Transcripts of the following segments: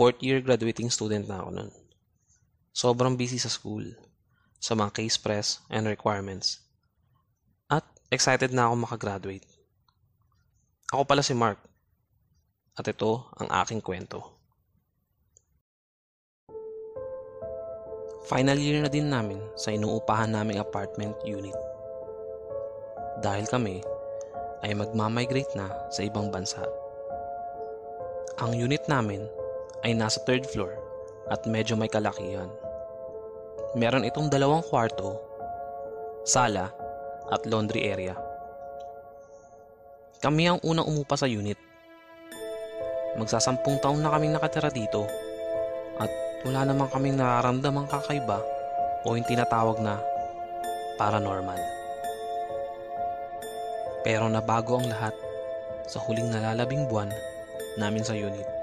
Fourth year graduating student na ako nun. Sobrang busy sa school, sa mga case press and requirements. At excited na ako makagraduate. Ako pala si Mark. At ito ang aking kwento. Final year na din namin sa inuupahan naming apartment unit. Dahil kami ay magmamigrate na sa ibang bansa. Ang unit namin ay nasa third floor at medyo may kalakihan. Meron itong dalawang kwarto, sala at laundry area. Kami ang unang umupa sa unit. Magsasampung taon na kaming nakatira dito at wala namang kaming nararamdamang kakaiba o yung tinatawag na paranormal. Pero nabago ang lahat sa huling nalalabing buwan namin sa unit.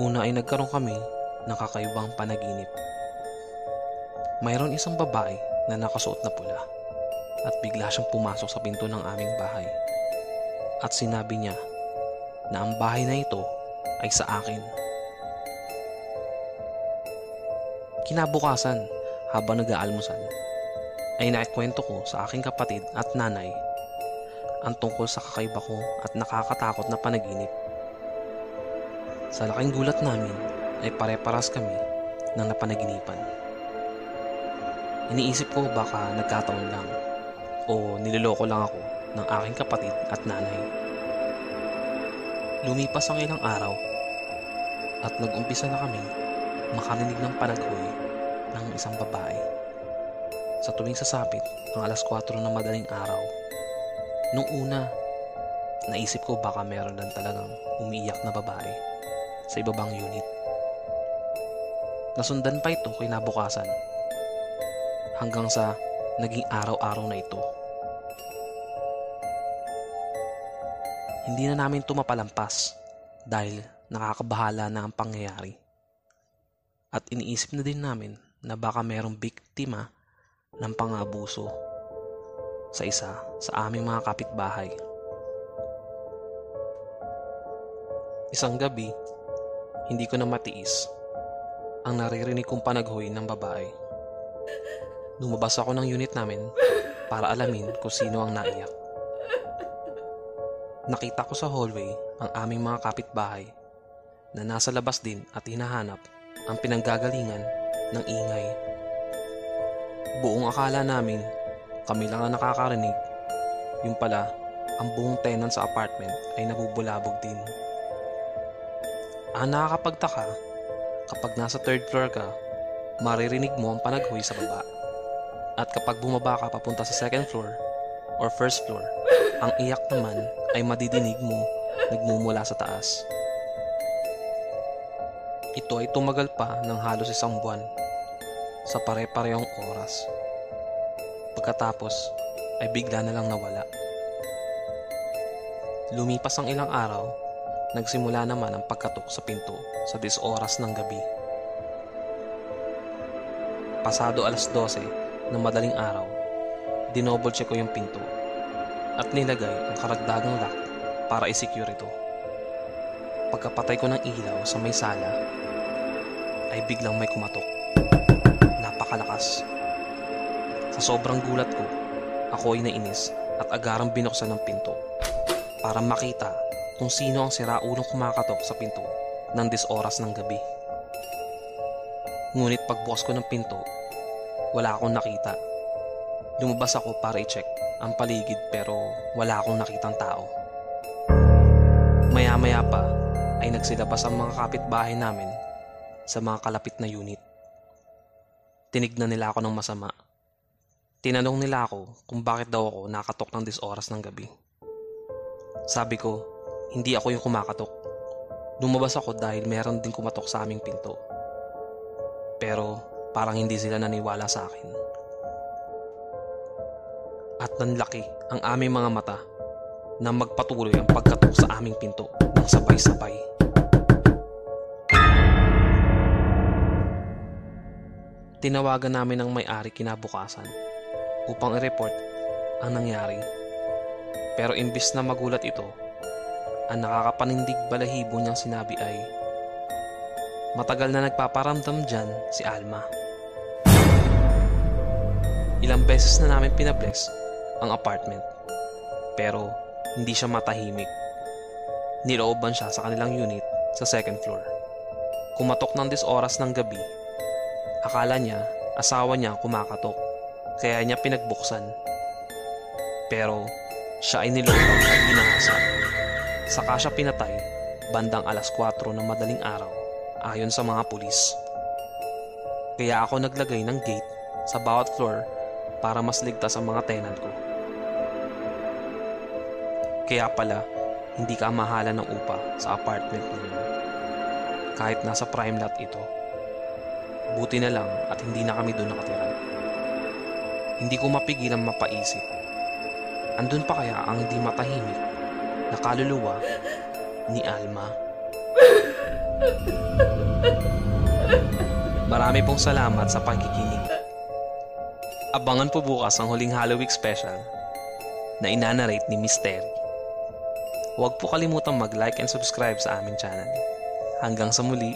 Una ay nagkaroon kami ng kakaibang panaginip. Mayroon isang babae na nakasuot na pula at bigla siyang pumasok sa pinto ng aming bahay. At sinabi niya na ang bahay na ito ay sa akin. Kinabukasan, habang nag-aalmusal, ay naikwento ko sa aking kapatid at nanay ang tungkol sa kakaiba ko at nakakatakot na panaginip sa laking gulat namin ay pare-paras kami ng napanaginipan. Iniisip ko baka nagkataon lang o niloloko lang ako ng aking kapatid at nanay. Lumipas ang ilang araw at nag-umpisa na kami makarinig ng panaghoy ng isang babae. Sa tuwing sasapit ang alas 4 ng madaling araw, nung una, naisip ko baka meron lang talagang umiiyak na babae sa ibabang unit. Nasundan pa ito kinabukasan hanggang sa naging araw-araw na ito. Hindi na namin ito mapalampas dahil nakakabahala na ang pangyayari. At iniisip na din namin na baka merong biktima ng pangabuso sa isa sa aming mga kapitbahay. Isang gabi, hindi ko na matiis ang naririnig kong panaghoy ng babae. Lumabas ako ng unit namin para alamin kung sino ang naiyak. Nakita ko sa hallway ang aming mga kapitbahay na nasa labas din at hinahanap ang pinanggagalingan ng ingay. Buong akala namin kami lang ang nakakarinig. Yung pala, ang buong tenant sa apartment ay nabubulabog din. Ang nakakapagtaka, kapag nasa third floor ka, maririnig mo ang panaghoy sa baba. At kapag bumaba ka papunta sa second floor or first floor, ang iyak naman ay madidinig mo nagmumula sa taas. Ito ay tumagal pa ng halos isang buwan sa pare-parehong oras. Pagkatapos ay bigla na lang nawala. Lumipas ang ilang araw Nagsimula naman ang pagkatok sa pinto sa 10 oras ng gabi. Pasado alas 12 ng madaling araw, dinouble check ko yung pinto at nilagay ang karagdagang lock para i-secure ito. Pagkapatay ko ng ilaw sa may sala, ay biglang may kumatok. Napakalakas. Sa sobrang gulat ko, ako ay nainis at agarang binuksan ng pinto para makita kung sino ang siraulong kumakatok sa pinto ng 10 oras ng gabi. Ngunit pagbukas ko ng pinto, wala akong nakita. Lumabas ako para i-check ang paligid pero wala akong nakitang tao. Maya-maya pa ay nagsilabas ang mga kapitbahay namin sa mga kalapit na unit. Tinignan nila ako ng masama. Tinanong nila ako kung bakit daw ako nakatok ng 10 oras ng gabi. Sabi ko, hindi ako yung kumakatok. Lumabas ako dahil meron din kumatok sa aming pinto. Pero parang hindi sila naniwala sa akin. At nanlaki ang aming mga mata na magpatuloy ang pagkatok sa aming pinto ng sabay-sabay. Tinawagan namin ang may-ari kinabukasan upang i-report ang nangyari. Pero imbis na magulat ito, ang nakakapanindig balahibo niyang sinabi ay, Matagal na nagpaparamdam dyan si Alma. Ilang beses na namin pinabless ang apartment. Pero hindi siya matahimik. Nilooban siya sa kanilang unit sa second floor. Kumatok ng dis oras ng gabi. Akala niya asawa niya kumakatok. Kaya niya pinagbuksan. Pero siya ay nilobang at binahasa. Saka siya pinatay bandang alas 4 ng madaling araw ayon sa mga pulis. Kaya ako naglagay ng gate sa bawat floor para mas ligtas ang mga tenant ko. Kaya pala, hindi ka mahala ng upa sa apartment na yun. Kahit nasa prime lot ito. Buti na lang at hindi na kami doon nakatira. Hindi ko mapigilan mapaisip. Andun pa kaya ang hindi matahimik na kaluluwa ni Alma? Marami pong salamat sa pagkikinig. Abangan po bukas ang huling Halloween special na inanarate ni Mystery. Huwag po kalimutang mag-like and subscribe sa aming channel. Hanggang sa muli,